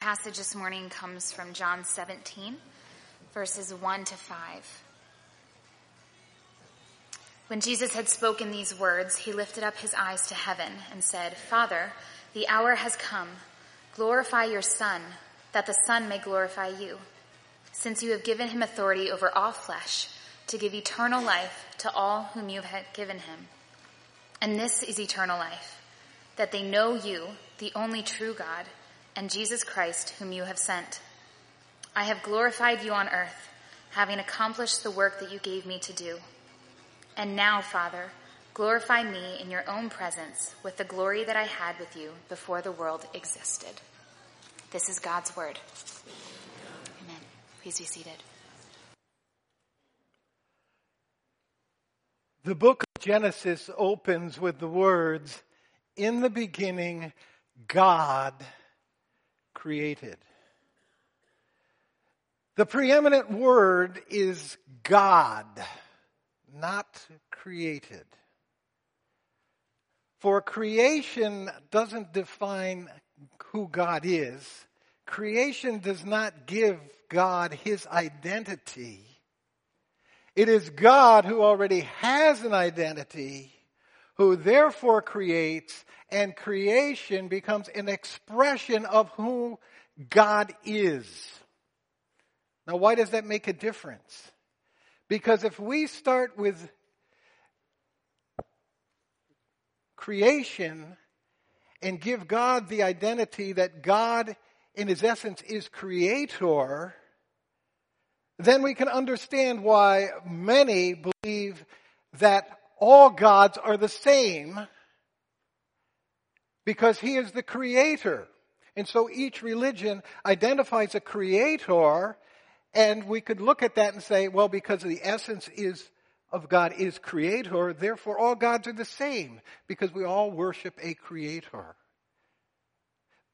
passage this morning comes from John 17, verses 1 to 5. When Jesus had spoken these words, he lifted up his eyes to heaven and said, Father, the hour has come. Glorify your Son, that the Son may glorify you, since you have given him authority over all flesh to give eternal life to all whom you have given him. And this is eternal life, that they know you, the only true God, and Jesus Christ, whom you have sent. I have glorified you on earth, having accomplished the work that you gave me to do. And now, Father, glorify me in your own presence with the glory that I had with you before the world existed. This is God's word. Amen. Please be seated. The book of Genesis opens with the words, In the beginning, God created. The preeminent word is God, not created. For creation doesn't define who God is. Creation does not give God his identity. It is God who already has an identity, who therefore creates, and creation becomes an expression of who God is. Now, why does that make a difference? Because if we start with creation and give God the identity that God, in his essence, is creator, then we can understand why many believe that all gods are the same because he is the creator. And so each religion identifies a creator and we could look at that and say, well, because the essence is of God is creator, therefore all gods are the same because we all worship a creator.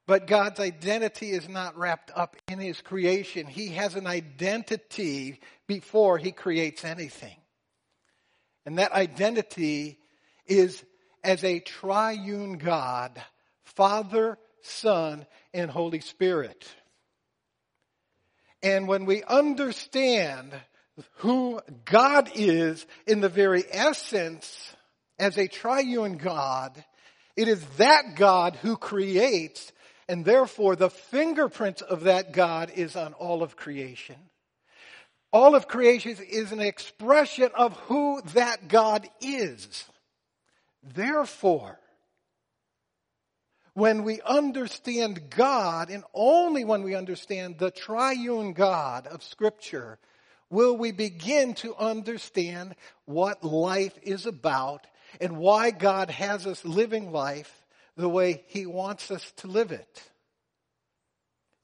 But God's identity is not wrapped up in his creation. He has an identity before he creates anything. And that identity is as a triune God, Father, Son, and Holy Spirit. And when we understand who God is in the very essence as a triune God, it is that God who creates and therefore, the fingerprint of that God is on all of creation. All of creation is an expression of who that God is. Therefore, when we understand God, and only when we understand the triune God of Scripture, will we begin to understand what life is about and why God has us living life the way He wants us to live it.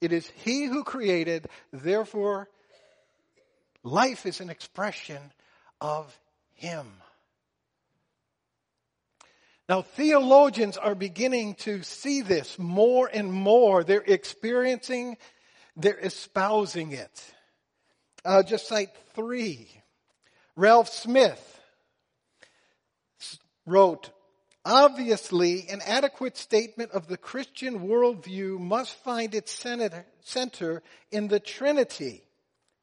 It is He who created, therefore, life is an expression of Him. Now, theologians are beginning to see this more and more. They're experiencing, they're espousing it. Uh, just cite three. Ralph Smith wrote, Obviously, an adequate statement of the Christian worldview must find its center in the Trinity,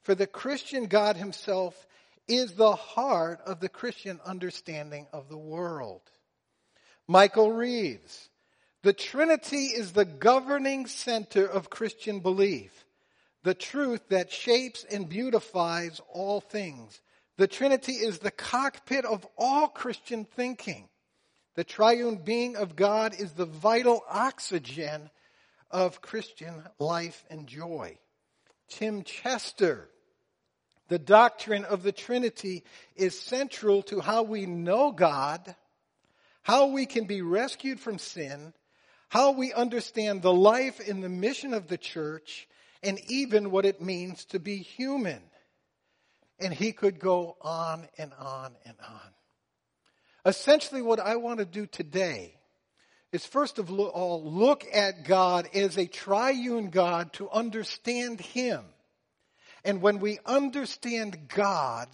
for the Christian God himself is the heart of the Christian understanding of the world. Michael Reeves, the Trinity is the governing center of Christian belief, the truth that shapes and beautifies all things. The Trinity is the cockpit of all Christian thinking. The triune being of God is the vital oxygen of Christian life and joy. Tim Chester, the doctrine of the Trinity is central to how we know God, how we can be rescued from sin, how we understand the life and the mission of the church, and even what it means to be human. And he could go on and on and on. Essentially, what I want to do today is first of all look at God as a triune God to understand Him. And when we understand God,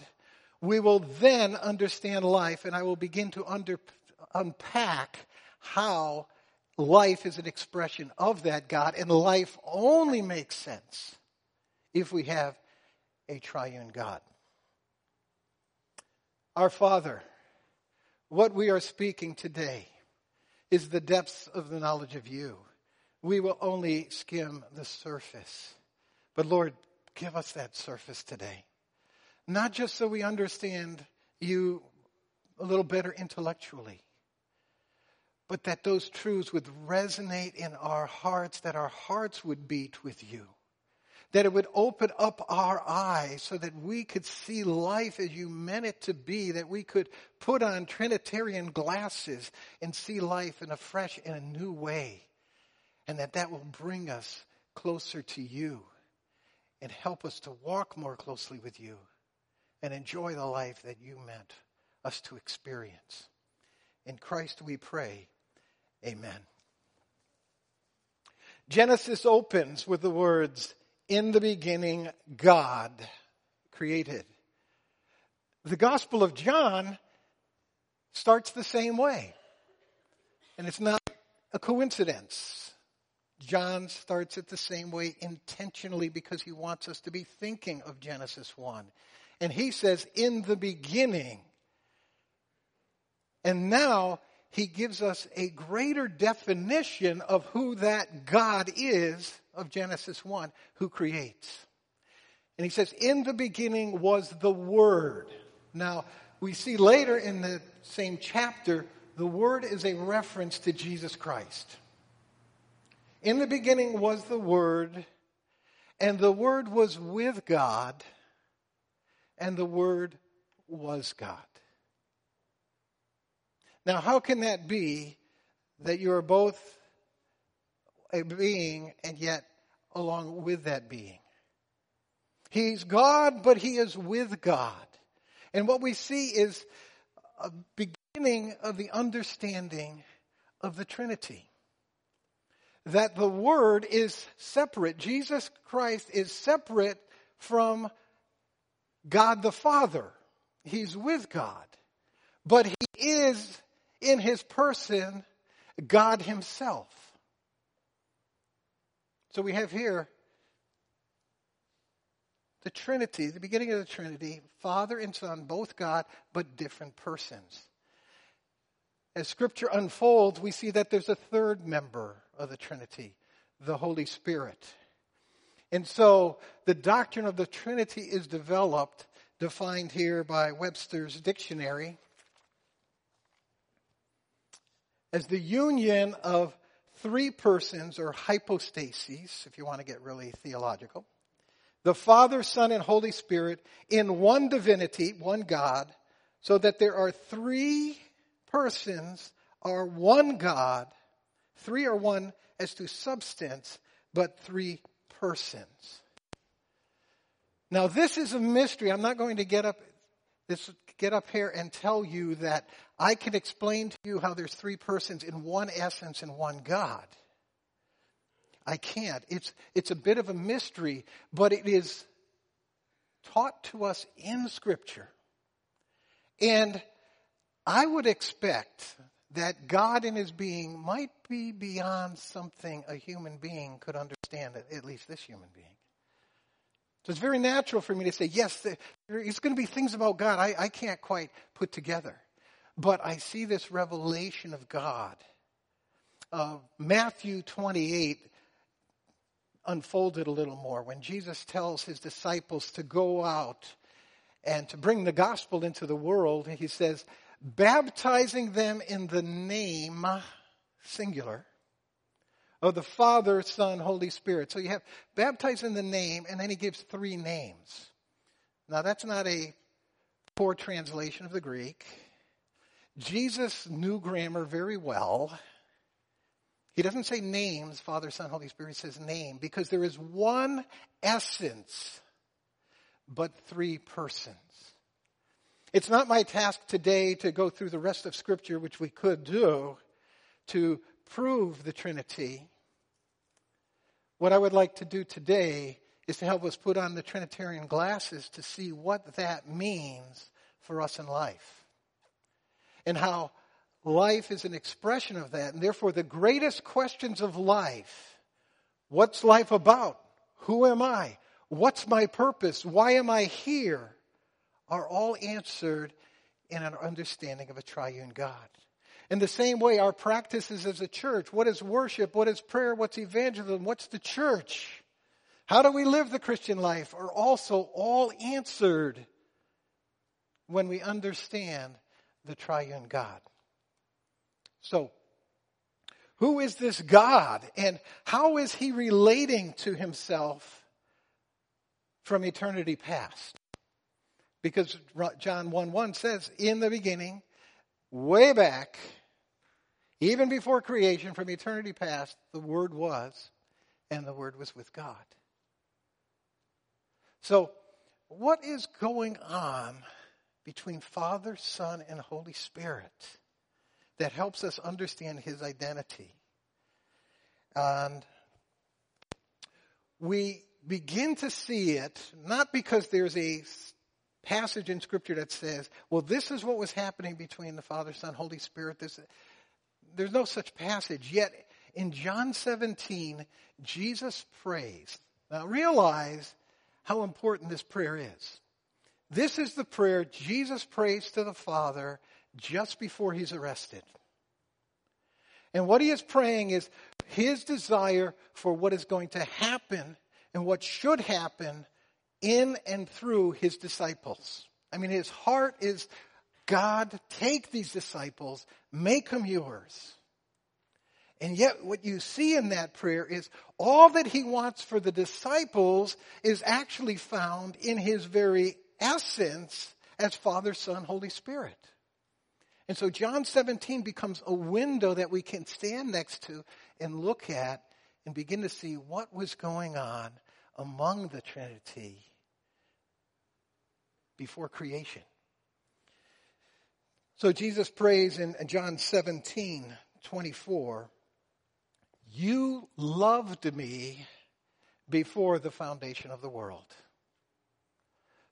we will then understand life, and I will begin to under, unpack how life is an expression of that God, and life only makes sense if we have a triune God. Our Father, what we are speaking today is the depths of the knowledge of you. We will only skim the surface. But Lord, give us that surface today. Not just so we understand you a little better intellectually, but that those truths would resonate in our hearts, that our hearts would beat with you that it would open up our eyes so that we could see life as you meant it to be, that we could put on Trinitarian glasses and see life in a fresh and a new way, and that that will bring us closer to you and help us to walk more closely with you and enjoy the life that you meant us to experience. In Christ we pray. Amen. Genesis opens with the words, in the beginning, God created. The Gospel of John starts the same way. And it's not a coincidence. John starts it the same way intentionally because he wants us to be thinking of Genesis 1. And he says, in the beginning. And now he gives us a greater definition of who that God is of Genesis 1, who creates. And he says, in the beginning was the Word. Now, we see later in the same chapter, the Word is a reference to Jesus Christ. In the beginning was the Word, and the Word was with God, and the Word was God. Now, how can that be that you are both a being and yet along with that being? He's God, but he is with God. And what we see is a beginning of the understanding of the Trinity. That the Word is separate. Jesus Christ is separate from God the Father. He's with God. But he is in his person God himself. So we have here the Trinity, the beginning of the Trinity, Father and Son, both God, but different persons. As Scripture unfolds, we see that there's a third member of the Trinity, the Holy Spirit. And so the doctrine of the Trinity is developed, defined here by Webster's dictionary, as the union of three persons or hypostases, if you want to get really theological. The Father, Son, and Holy Spirit in one divinity, one God, so that there are three persons are one God. Three are one as to substance, but three persons. Now this is a mystery. I'm not going to get up this get up here and tell you that I can explain to you how there's three persons in one essence and one God. I can't. It's, it's a bit of a mystery, but it is taught to us in Scripture. And I would expect that God in his being might be beyond something a human being could understand, at least this human being. So it's very natural for me to say, yes, there's going to be things about God I, I can't quite put together. But I see this revelation of God. Uh, Matthew 28 unfolded a little more when Jesus tells his disciples to go out and to bring the gospel into the world. He says, baptizing them in the name, singular, of the Father, Son, Holy Spirit. So you have baptized in the name, and then he gives three names. Now that's not a poor translation of the Greek. Jesus knew grammar very well. He doesn't say names, Father, Son, Holy Spirit. He says name because there is one essence, but three persons. It's not my task today to go through the rest of Scripture, which we could do, to prove the Trinity. What I would like to do today is to help us put on the Trinitarian glasses to see what that means for us in life. And how life is an expression of that. And therefore, the greatest questions of life what's life about? Who am I? What's my purpose? Why am I here? are all answered in an understanding of a triune God. In the same way, our practices as a church what is worship? What is prayer? What's evangelism? What's the church? How do we live the Christian life? Are also all answered when we understand the triune God. So, who is this God and how is he relating to himself from eternity past? Because John 1 1 says, in the beginning, way back, even before creation, from eternity past, the Word was, and the Word was with God. So, what is going on between Father, Son, and Holy Spirit that helps us understand His identity? And we begin to see it not because there's a passage in Scripture that says, well, this is what was happening between the Father, Son, Holy Spirit. This, there's no such passage. Yet in John 17, Jesus prays. Now realize how important this prayer is. This is the prayer Jesus prays to the Father just before he's arrested. And what he is praying is his desire for what is going to happen and what should happen in and through his disciples. I mean, his heart is God, take these disciples, make them yours. And yet, what you see in that prayer is all that he wants for the disciples is actually found in his very essence as Father, Son, Holy Spirit. And so, John 17 becomes a window that we can stand next to and look at and begin to see what was going on among the Trinity before creation. So Jesus prays in John 17, 24, You loved me before the foundation of the world.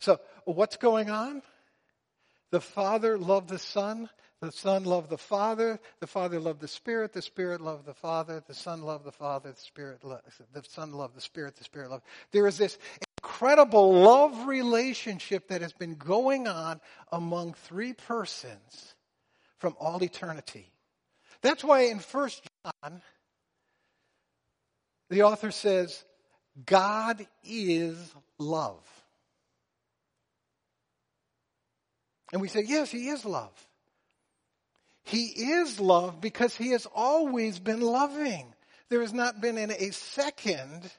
So what's going on? The Father loved the Son. The Son loved the Father. The Father loved the Spirit. The Spirit loved the Father. The Son loved the Father. The Spirit, loved, the Son loved the Spirit. The Spirit loved. There is this incredible love relationship that has been going on among three persons from all eternity. That's why in First John, the author says, God is love. And we say, yes, he is love. He is love because he has always been loving. There has not been in a second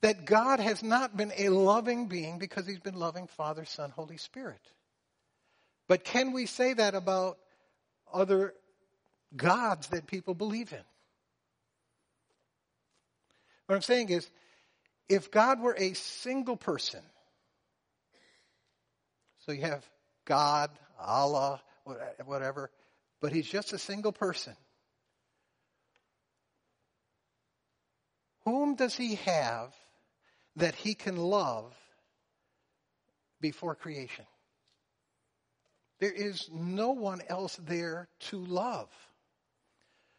that God has not been a loving being because he's been loving Father, Son, Holy Spirit. But can we say that about other gods that people believe in? What I'm saying is, if God were a single person, so you have God, Allah, whatever, but he's just a single person. Whom does he have that he can love before creation? There is no one else there to love.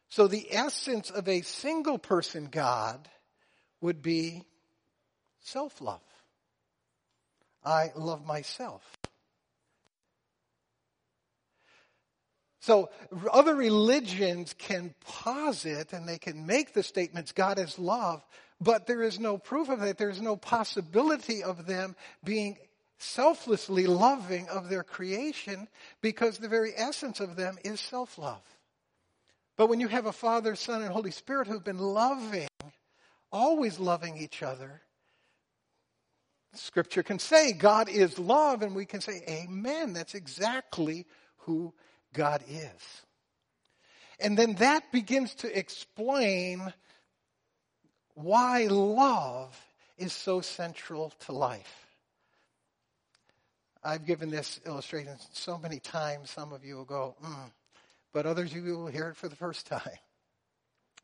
So the essence of a single person God would be self love. I love myself. So other religions can posit and they can make the statements God is love, but there is no proof of that. There's no possibility of them being selflessly loving of their creation because the very essence of them is self love. But when you have a Father, Son, and Holy Spirit who've been loving, always loving each other, Scripture can say God is love, and we can say, Amen. That's exactly who God is. And then that begins to explain why love is so central to life. I've given this illustration so many times, some of you will go, mm, but others of you will hear it for the first time.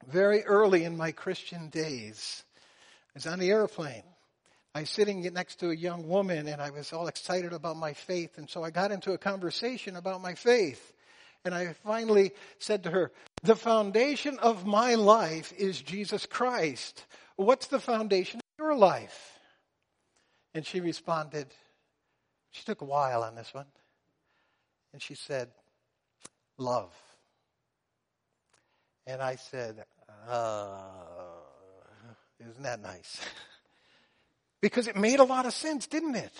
Very early in my Christian days, I was on the airplane. I was sitting next to a young woman and I was all excited about my faith. And so I got into a conversation about my faith. And I finally said to her, the foundation of my life is Jesus Christ. What's the foundation of your life? And she responded, she took a while on this one. And she said, love. And I said, uh, isn't that nice? because it made a lot of sense, didn't it?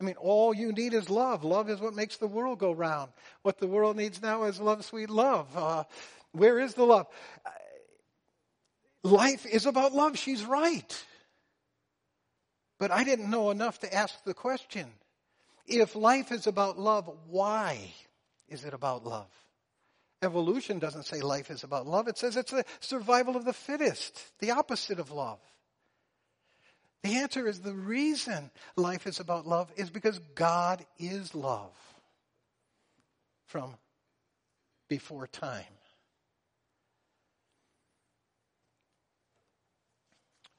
I mean, all you need is love. Love is what makes the world go round. What the world needs now is love, sweet love. Uh, where is the love? Life is about love. She's right. But I didn't know enough to ask the question. If life is about love, why is it about love? Evolution doesn't say life is about love. It says it's the survival of the fittest, the opposite of love. The answer is the reason life is about love is because God is love from before time.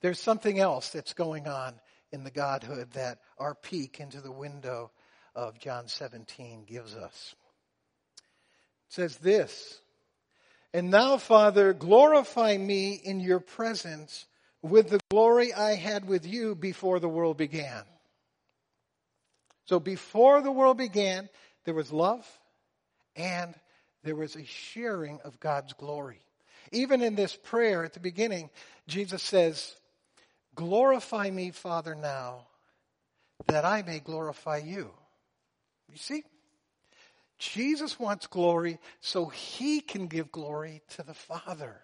There's something else that's going on in the Godhood that our peek into the window of John 17 gives us. It says this, and now, Father, glorify me in your presence with the glory I had with you before the world began. So before the world began, there was love and there was a sharing of God's glory. Even in this prayer at the beginning, Jesus says, Glorify me, Father, now, that I may glorify you. You see? Jesus wants glory so he can give glory to the Father.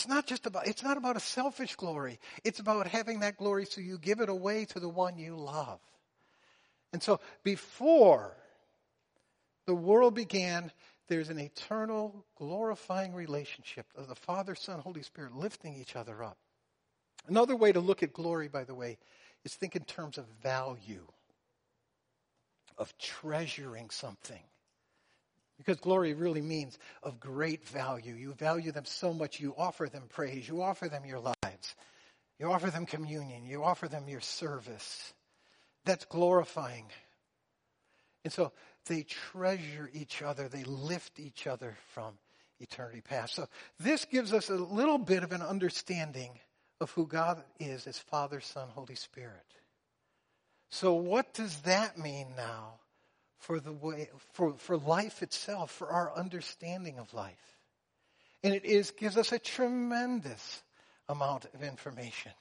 It's not just about, it's not about a selfish glory. It's about having that glory so you give it away to the one you love. And so before the world began, there's an eternal glorifying relationship of the Father, Son, Holy Spirit lifting each other up. Another way to look at glory, by the way, is think in terms of value, of treasuring something. Because glory really means of great value. You value them so much, you offer them praise, you offer them your lives, you offer them communion, you offer them your service. That's glorifying. And so they treasure each other, they lift each other from eternity past. So this gives us a little bit of an understanding of who God is as Father, Son, Holy Spirit. So what does that mean now for the way, for, for life itself, for our understanding of life. And it is, gives us a tremendous amount of information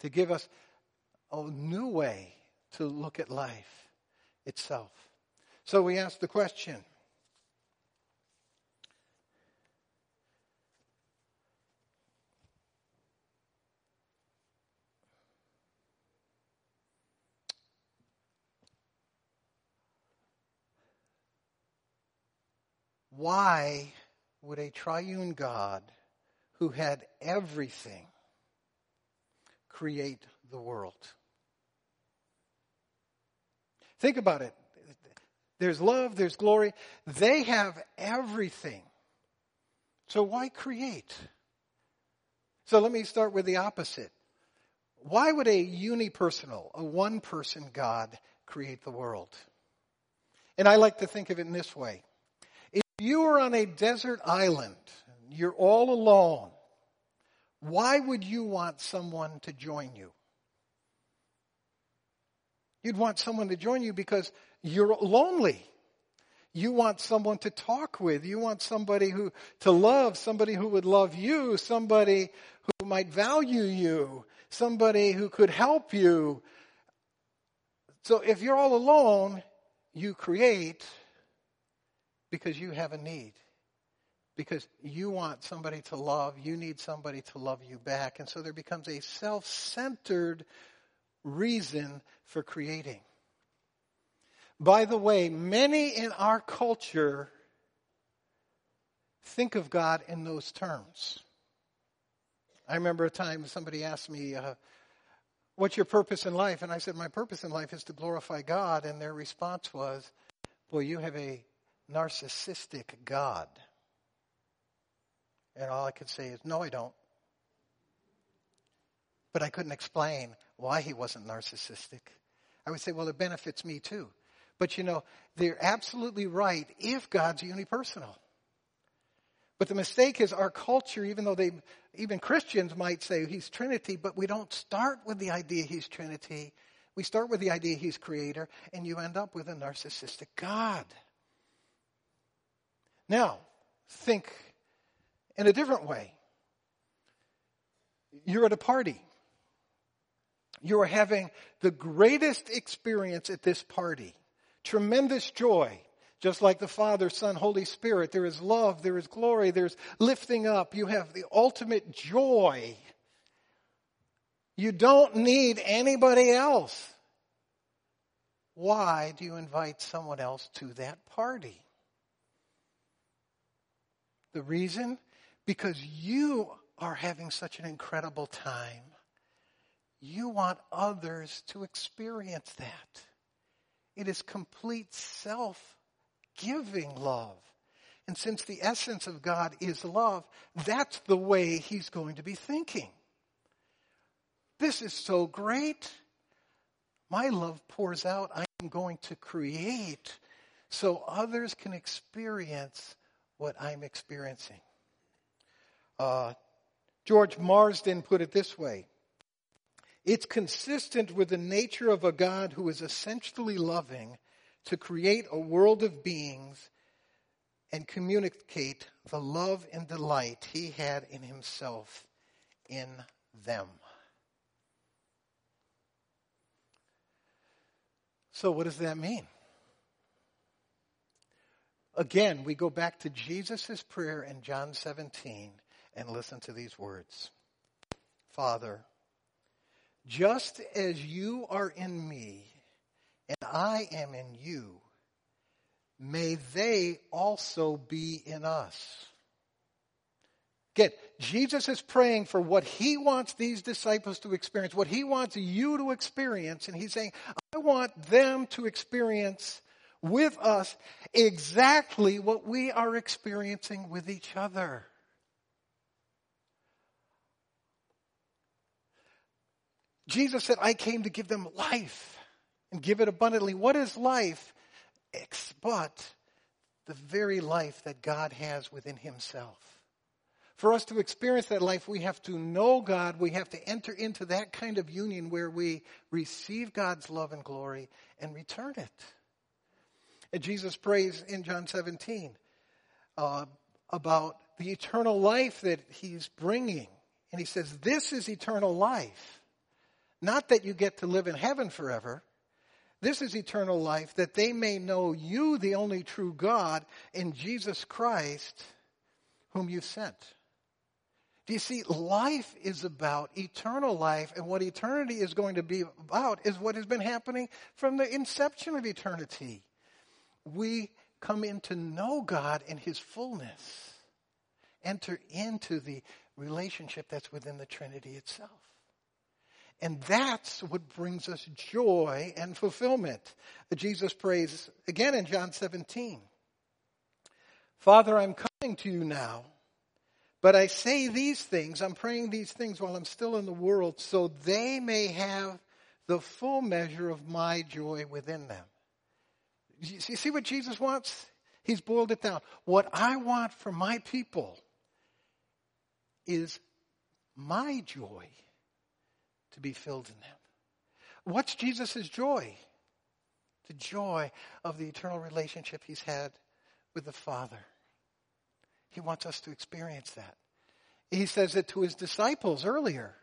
to give us a new way to look at life itself. So we ask the question, why would a triune God who had everything create the world? Think about it. There's love, there's glory. They have everything. So why create? So let me start with the opposite. Why would a unipersonal, a one person God create the world? And I like to think of it in this way you are on a desert island, you're all alone, why would you want someone to join you? You'd want someone to join you because you're lonely. You want someone to talk with. You want somebody who to love, somebody who would love you, somebody who might value you, somebody who could help you. So if you're all alone, you create because you have a need. Because you want somebody to love, you need somebody to love you back. And so there becomes a self centered reason for creating. By the way, many in our culture think of God in those terms. I remember a time somebody asked me, uh, What's your purpose in life? And I said, My purpose in life is to glorify God. And their response was, Boy, you have a narcissistic God? And all I could say is, no, I don't. But I couldn't explain why he wasn't narcissistic. I would say, well, it benefits me too. But you know, they're absolutely right if God's unipersonal. But the mistake is our culture, even though they, even Christians might say he's Trinity, but we don't start with the idea he's Trinity. We start with the idea he's creator, and you end up with a narcissistic God. Now, think in a different way. You're at a party. You are having the greatest experience at this party. Tremendous joy. Just like the Father, Son, Holy Spirit, there is love, there is glory, there's lifting up. You have the ultimate joy. You don't need anybody else. Why do you invite someone else to that party? The reason? Because you are having such an incredible time. You want others to experience that. It is complete self giving love. And since the essence of God is love, that's the way he's going to be thinking. This is so great. My love pours out. I'm going to create so others can experience what I'm experiencing. Uh, George Marsden put it this way It's consistent with the nature of a God who is essentially loving to create a world of beings and communicate the love and delight he had in himself in them. So, what does that mean? Again, we go back to Jesus' prayer in John 17 and listen to these words Father, just as you are in me and I am in you, may they also be in us. Get, Jesus is praying for what he wants these disciples to experience, what he wants you to experience, and he's saying, I want them to experience with us exactly what we are experiencing with each other. Jesus said, I came to give them life and give it abundantly. What is life? But the very life that God has within Himself. For us to experience that life, we have to know God. We have to enter into that kind of union where we receive God's love and glory and return it. And Jesus prays in John 17 uh, about the eternal life that He's bringing. And He says, This is eternal life. Not that you get to live in heaven forever, this is eternal life, that they may know you, the only true God, and Jesus Christ, whom you sent. Do you see, life is about eternal life, and what eternity is going to be about is what has been happening from the inception of eternity. We come in to know God in His fullness, enter into the relationship that's within the Trinity itself. And that's what brings us joy and fulfillment. Jesus prays again in John 17. Father, I'm coming to you now, but I say these things, I'm praying these things while I'm still in the world, so they may have the full measure of my joy within them. You see what Jesus wants? He's boiled it down. What I want for my people is my joy to be filled in them. What's Jesus' joy? The joy of the eternal relationship he's had with the Father. He wants us to experience that. He says it to his disciples earlier.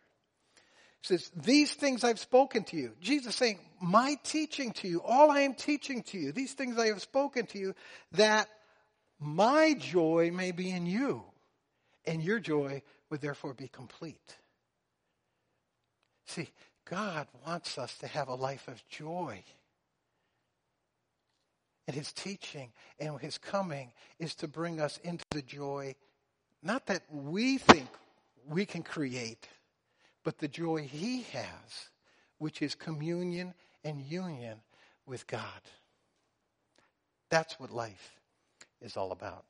Says, These things I've spoken to you. Jesus saying, My teaching to you, all I am teaching to you, these things I have spoken to you, that my joy may be in you, and your joy would therefore be complete. See, God wants us to have a life of joy. And his teaching and his coming is to bring us into the joy, not that we think we can create, but the joy he has, which is communion and union with God. That's what life is all about.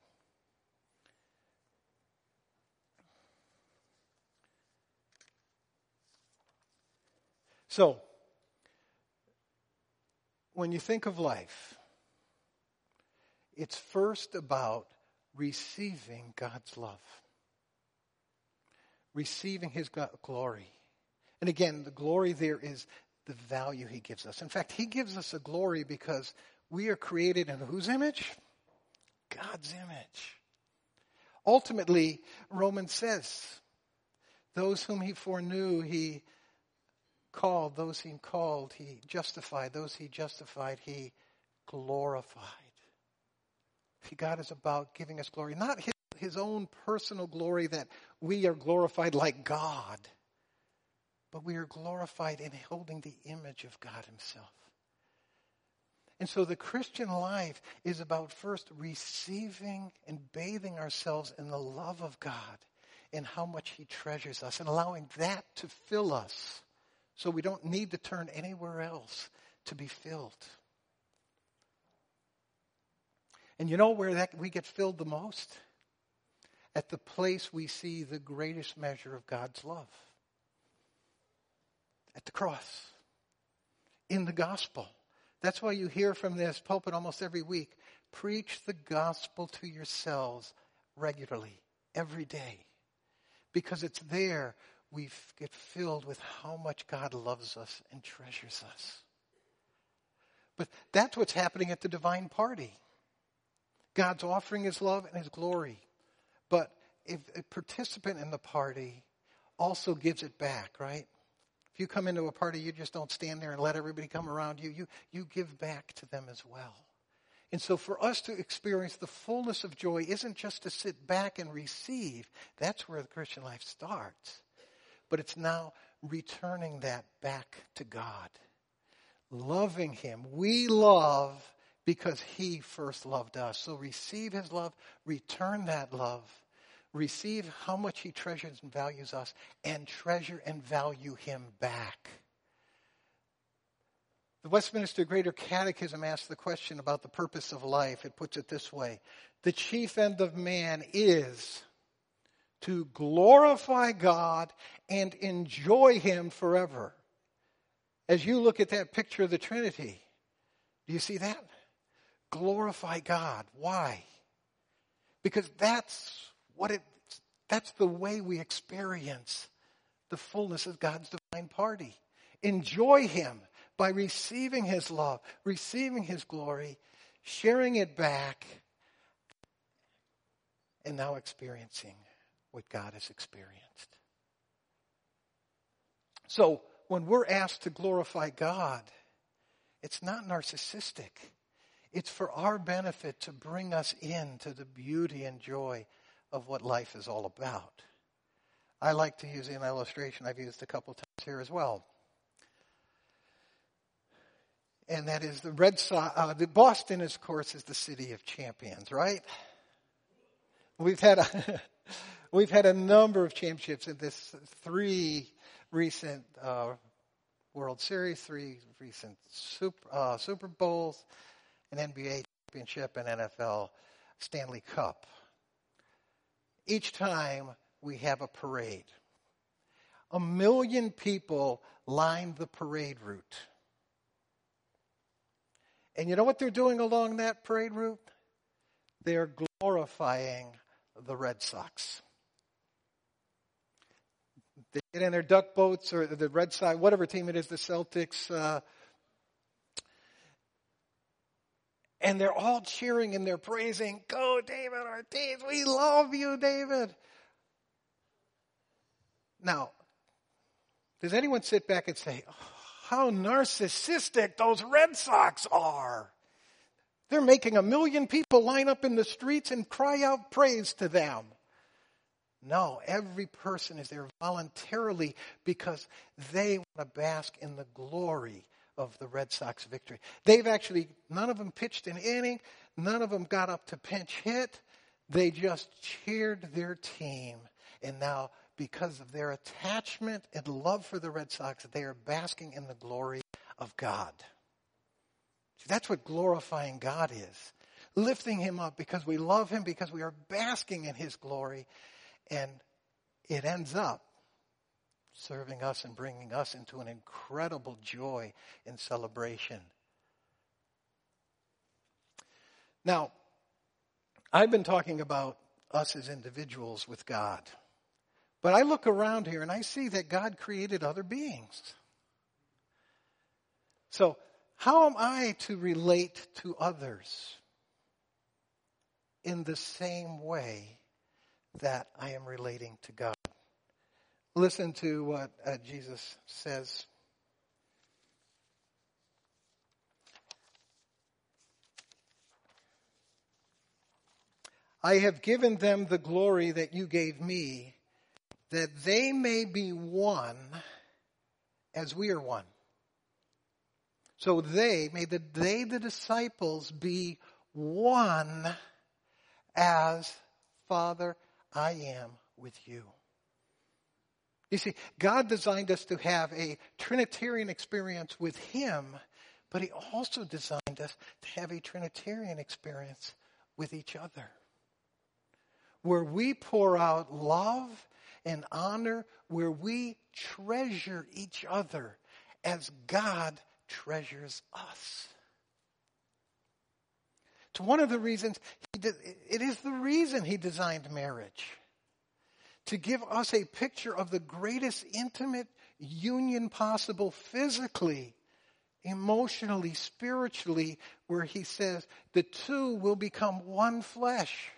So, when you think of life, It's first about receiving God's love, receiving His glory. And again, the glory there is the value He gives us. In fact, He gives us a glory because we are created in whose image? God's image. Ultimately, Romans says, those whom He foreknew, He called. Those He called, He justified. Those He justified, He glorified. See, God is about giving us glory, not his, his own personal glory that we are glorified like God, but we are glorified in holding the image of God Himself. And so the Christian life is about first receiving and bathing ourselves in the love of God and how much He treasures us and allowing that to fill us so we don't need to turn anywhere else to be filled. And you know where that we get filled the most? At the place we see the greatest measure of God's love. At the cross. In the gospel. That's why you hear from this pulpit almost every week. Preach the gospel to yourselves regularly, every day. Because it's there we get filled with how much God loves us and treasures us. But that's what's happening at the divine party. God's offering his love and his glory. But if a participant in the party also gives it back, right? If you come into a party, you just don't stand there and let everybody come around you. You, you give back to them as well. And so for us to experience the fullness of joy isn't just to sit back and receive. That's where the Christian life starts. But it's now returning that back to God. Loving Him. We love because he first loved us. So receive his love, return that love, receive how much he treasures and values us, and treasure and value him back. The Westminster Greater Catechism asks the question about the purpose of life. It puts it this way The chief end of man is to glorify God and enjoy Him forever. As you look at that picture of the Trinity, do you see that? glorify God. Why? Because that's what it, that's the way we experience the fullness of God's divine party. Enjoy Him by receiving His love, receiving His glory, sharing it back, and now experiencing what God has experienced. So, when we're asked to glorify God, it's not narcissistic. It's for our benefit to bring us into the beauty and joy of what life is all about. I like to use an illustration I've used a couple times here as well. And that is the Red Sox, uh, the Boston, of course, is the city of champions, right? We've had a, we've had a number of championships in this three recent uh, World Series, three recent Super, uh, Super Bowls, an NBA championship, and NFL Stanley Cup. Each time we have a parade. A million people lined the parade route. And you know what they're doing along that parade route? They're glorifying the Red Sox. They get in their duck boats or the Red Sox, whatever team it is, the Celtics, uh, And they're all cheering and they're praising, Go, David Ortiz. We love you, David. Now, does anyone sit back and say, oh, How narcissistic those Red Sox are? They're making a million people line up in the streets and cry out praise to them. No, every person is there voluntarily because they want to bask in the glory of the Red Sox victory. They've actually, none of them pitched an inning, none of them got up to pinch hit. They just cheered their team. And now, because of their attachment and love for the Red Sox, they are basking in the glory of God. See, that's what glorifying God is. Lifting Him up because we love Him, because we are basking in His glory. And it ends up serving us and bringing us into an incredible joy and celebration. Now, I've been talking about us as individuals with God. But I look around here and I see that God created other beings. So, how am I to relate to others in the same way that I am relating to God? Listen to what uh, Jesus says. I have given them the glory that you gave me, that they may be one as we are one. So they, may the, they, the disciples, be one as Father, I am with you. You see, God designed us to have a Trinitarian experience with Him, but He also designed us to have a Trinitarian experience with each other. Where we pour out love and honor, where we treasure each other as God treasures us. It's one of the reasons, did, it is the reason He designed marriage to give us a picture of the greatest intimate union possible physically, emotionally, spiritually, where he says the two will become one flesh.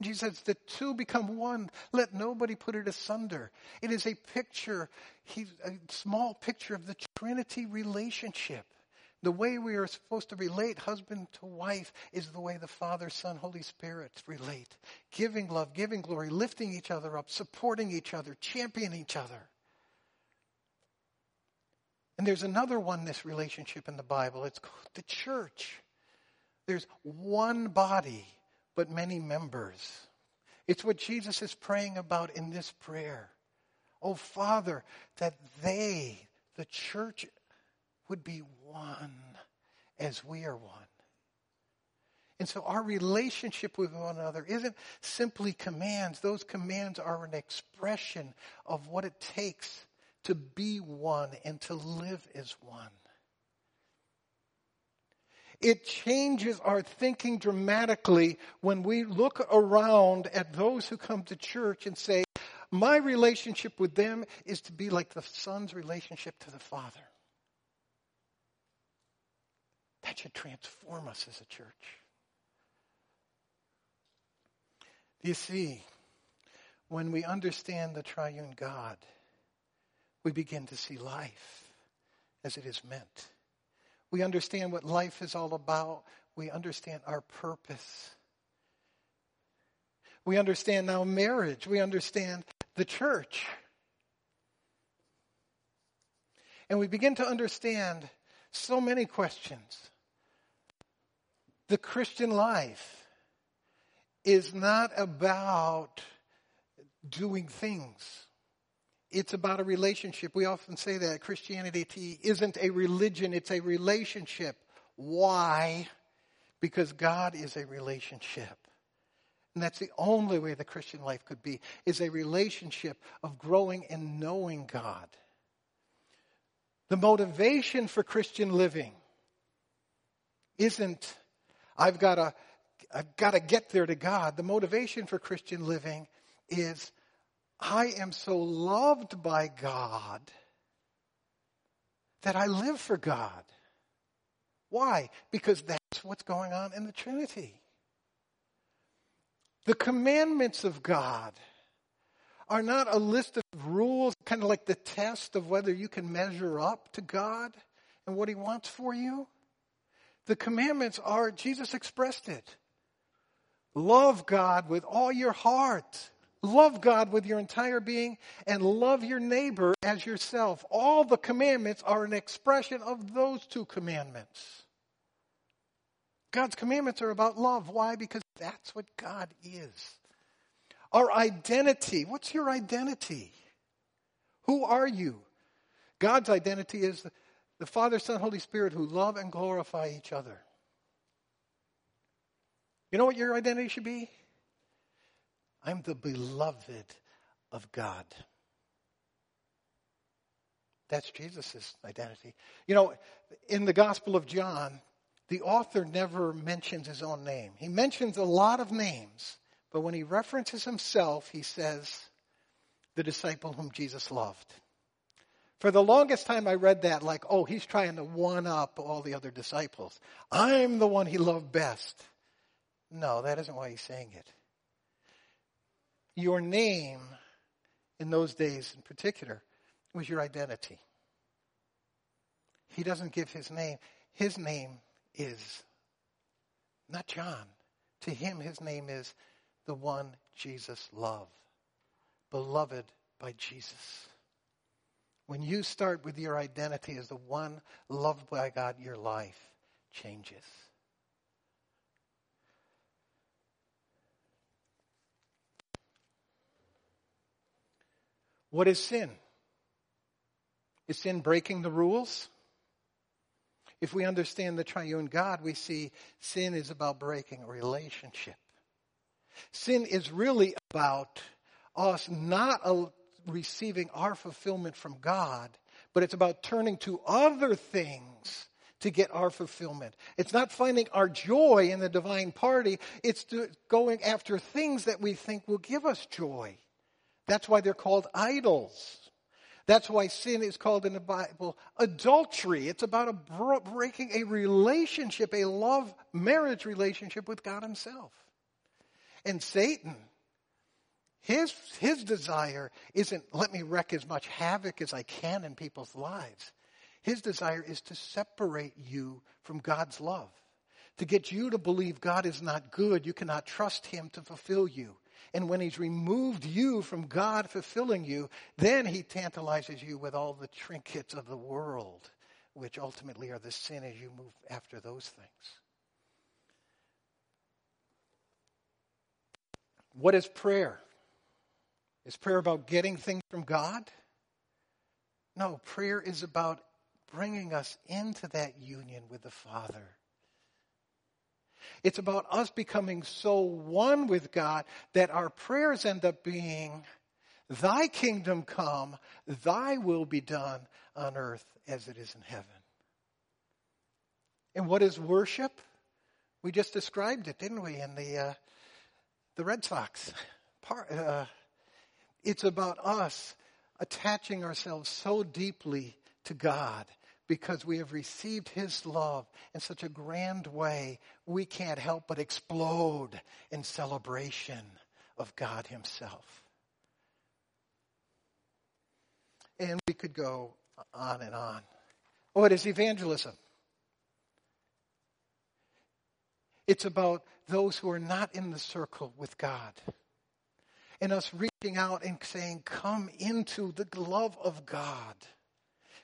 Jesus says the two become one. Let nobody put it asunder. It is a picture, a small picture of the Trinity relationship. The way we are supposed to relate husband to wife is the way the Father, Son, Holy Spirit relate. Giving love, giving glory, lifting each other up, supporting each other, championing each other. And there's another one, this relationship in the Bible. It's called the church. There's one body, but many members. It's what Jesus is praying about in this prayer. Oh, Father, that they, the church would be one as we are one. And so our relationship with one another isn't simply commands. Those commands are an expression of what it takes to be one and to live as one. It changes our thinking dramatically when we look around at those who come to church and say, my relationship with them is to be like the son's relationship to the father. That should transform us as a church. You see, when we understand the triune God, we begin to see life as it is meant. We understand what life is all about. We understand our purpose. We understand now marriage. We understand the church. And we begin to understand so many questions the Christian life is not about doing things. It's about a relationship. We often say that Christianity isn't a religion, it's a relationship. Why? Because God is a relationship. And that's the only way the Christian life could be, is a relationship of growing and knowing God. The motivation for Christian living isn't I've got to, I've got to get there to God. The motivation for Christian living is I am so loved by God that I live for God. Why? Because that's what's going on in the Trinity. The commandments of God are not a list of rules, kind of like the test of whether you can measure up to God and what He wants for you. The commandments are, Jesus expressed it. Love God with all your heart. Love God with your entire being and love your neighbor as yourself. All the commandments are an expression of those two commandments. God's commandments are about love. Why? Because that's what God is. Our identity. What's your identity? Who are you? God's identity is the Father, Son, Holy Spirit who love and glorify each other. You know what your identity should be? I'm the beloved of God. That's Jesus' identity. You know, in the Gospel of John, the author never mentions his own name. He mentions a lot of names, but when he references himself, he says, the disciple whom Jesus loved. For the longest time, I read that like, oh, he's trying to one up all the other disciples. I'm the one he loved best. No, that isn't why he's saying it. Your name in those days in particular was your identity. He doesn't give his name. His name is not John. To him, his name is the one Jesus loved, beloved by Jesus. When you start with your identity as the one loved by God, your life changes. What is sin? Is sin breaking the rules? If we understand the triune God, we see sin is about breaking a relationship. Sin is really about us not receiving our fulfillment from God, but it's about turning to other things to get our fulfillment. It's not finding our joy in the divine party, it's going after things that we think will give us joy. That's why they're called idols. That's why sin is called in the Bible adultery. It's about a breaking a relationship, a love marriage relationship with God Himself. And Satan, his, his desire isn't let me wreak as much havoc as I can in people's lives. His desire is to separate you from God's love, to get you to believe God is not good. You cannot trust Him to fulfill you. And when he's removed you from God fulfilling you, then he tantalizes you with all the trinkets of the world, which ultimately are the sin as you move after those things. What is prayer? Is prayer about getting things from God? No, prayer is about bringing us into that union with the Father. It's about us becoming so one with God that our prayers end up being, Thy kingdom come, Thy will be done on earth as it is in heaven. And what is worship? We just described it, didn't we, in the, uh, the Red Sox part. Uh, it's about us attaching ourselves so deeply to God because we have received His love in such a grand way, we can't help but explode in celebration of God Himself. And we could go on and on. Oh, what is evangelism? It's about those who are not in the circle with God. And us reaching out and saying, Come into the love of God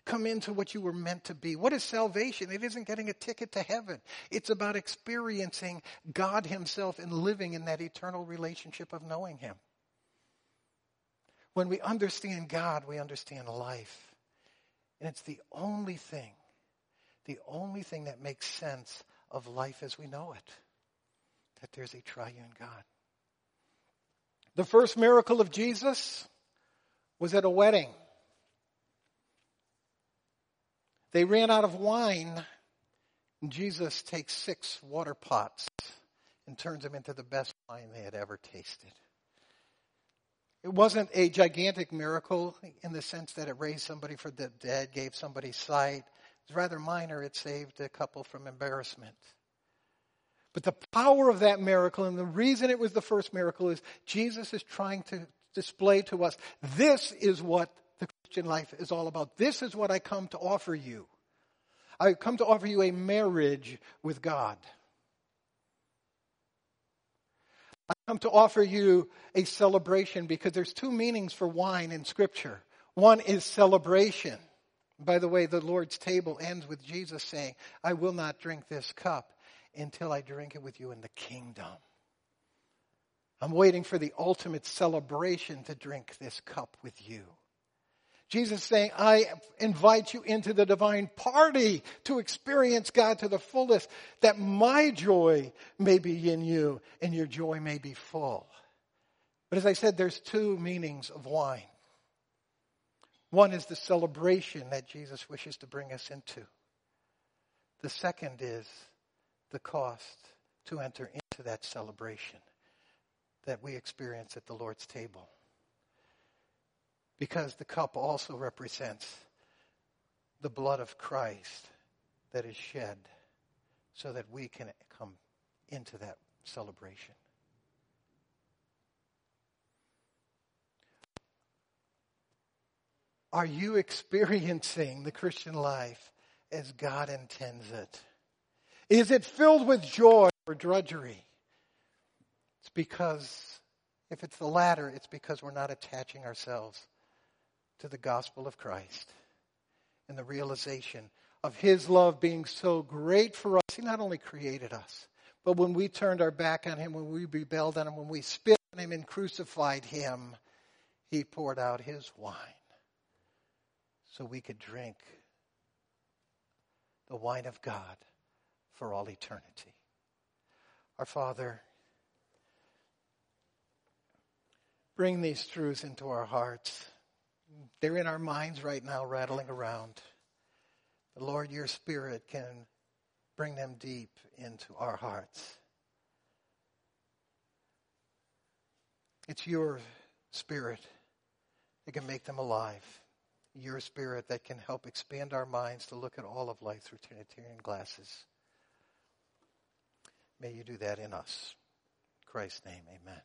come into what you were meant to be. What is salvation? It isn't getting a ticket to heaven. It's about experiencing God Himself and living in that eternal relationship of knowing Him. When we understand God, we understand life. And it's the only thing, the only thing that makes sense of life as we know it. That there's a triune God. The first miracle of Jesus was at a wedding. They ran out of wine. And Jesus takes six water pots and turns them into the best wine they had ever tasted. It wasn't a gigantic miracle in the sense that it raised somebody from the dead, gave somebody sight. It was rather minor. It saved a couple from embarrassment. But the power of that miracle and the reason it was the first miracle is Jesus is trying to display to us this is what the Christian life is all about. This is what I come to offer you. I come to offer you a marriage with God. I come to offer you a celebration because there's two meanings for wine in Scripture. One is celebration. By the way, the Lord's table ends with Jesus saying, I will not drink this cup until I drink it with you in the kingdom. I'm waiting for the ultimate celebration to drink this cup with you. Jesus saying, I invite you into the divine party to experience God to the fullest, that my joy may be in you and your joy may be full. But as I said, there's two meanings of wine. One is the celebration that Jesus wishes to bring us into. The second is the cost to enter into that celebration that we experience at the Lord's table. Because the cup also represents the blood of Christ that is shed so that we can come into that celebration. Are you experiencing the Christian life as God intends it? Is it filled with joy or drudgery? It's because, if it's the latter, it's because we're not attaching ourselves to the gospel of Christ and the realization of His love being so great for us. He not only created us, but when we turned our back on Him, when we rebelled on Him, when we spit on Him and crucified Him, He poured out His wine so we could drink the wine of God for all eternity. Our Father, bring these truths into our hearts. They're in our minds right now, rattling around. The Lord, your Spirit can bring them deep into our hearts. It's your Spirit that can make them alive. Your Spirit that can help expand our minds to look at all of life through Trinitarian glasses. May you do that in us. In Christ's name, amen.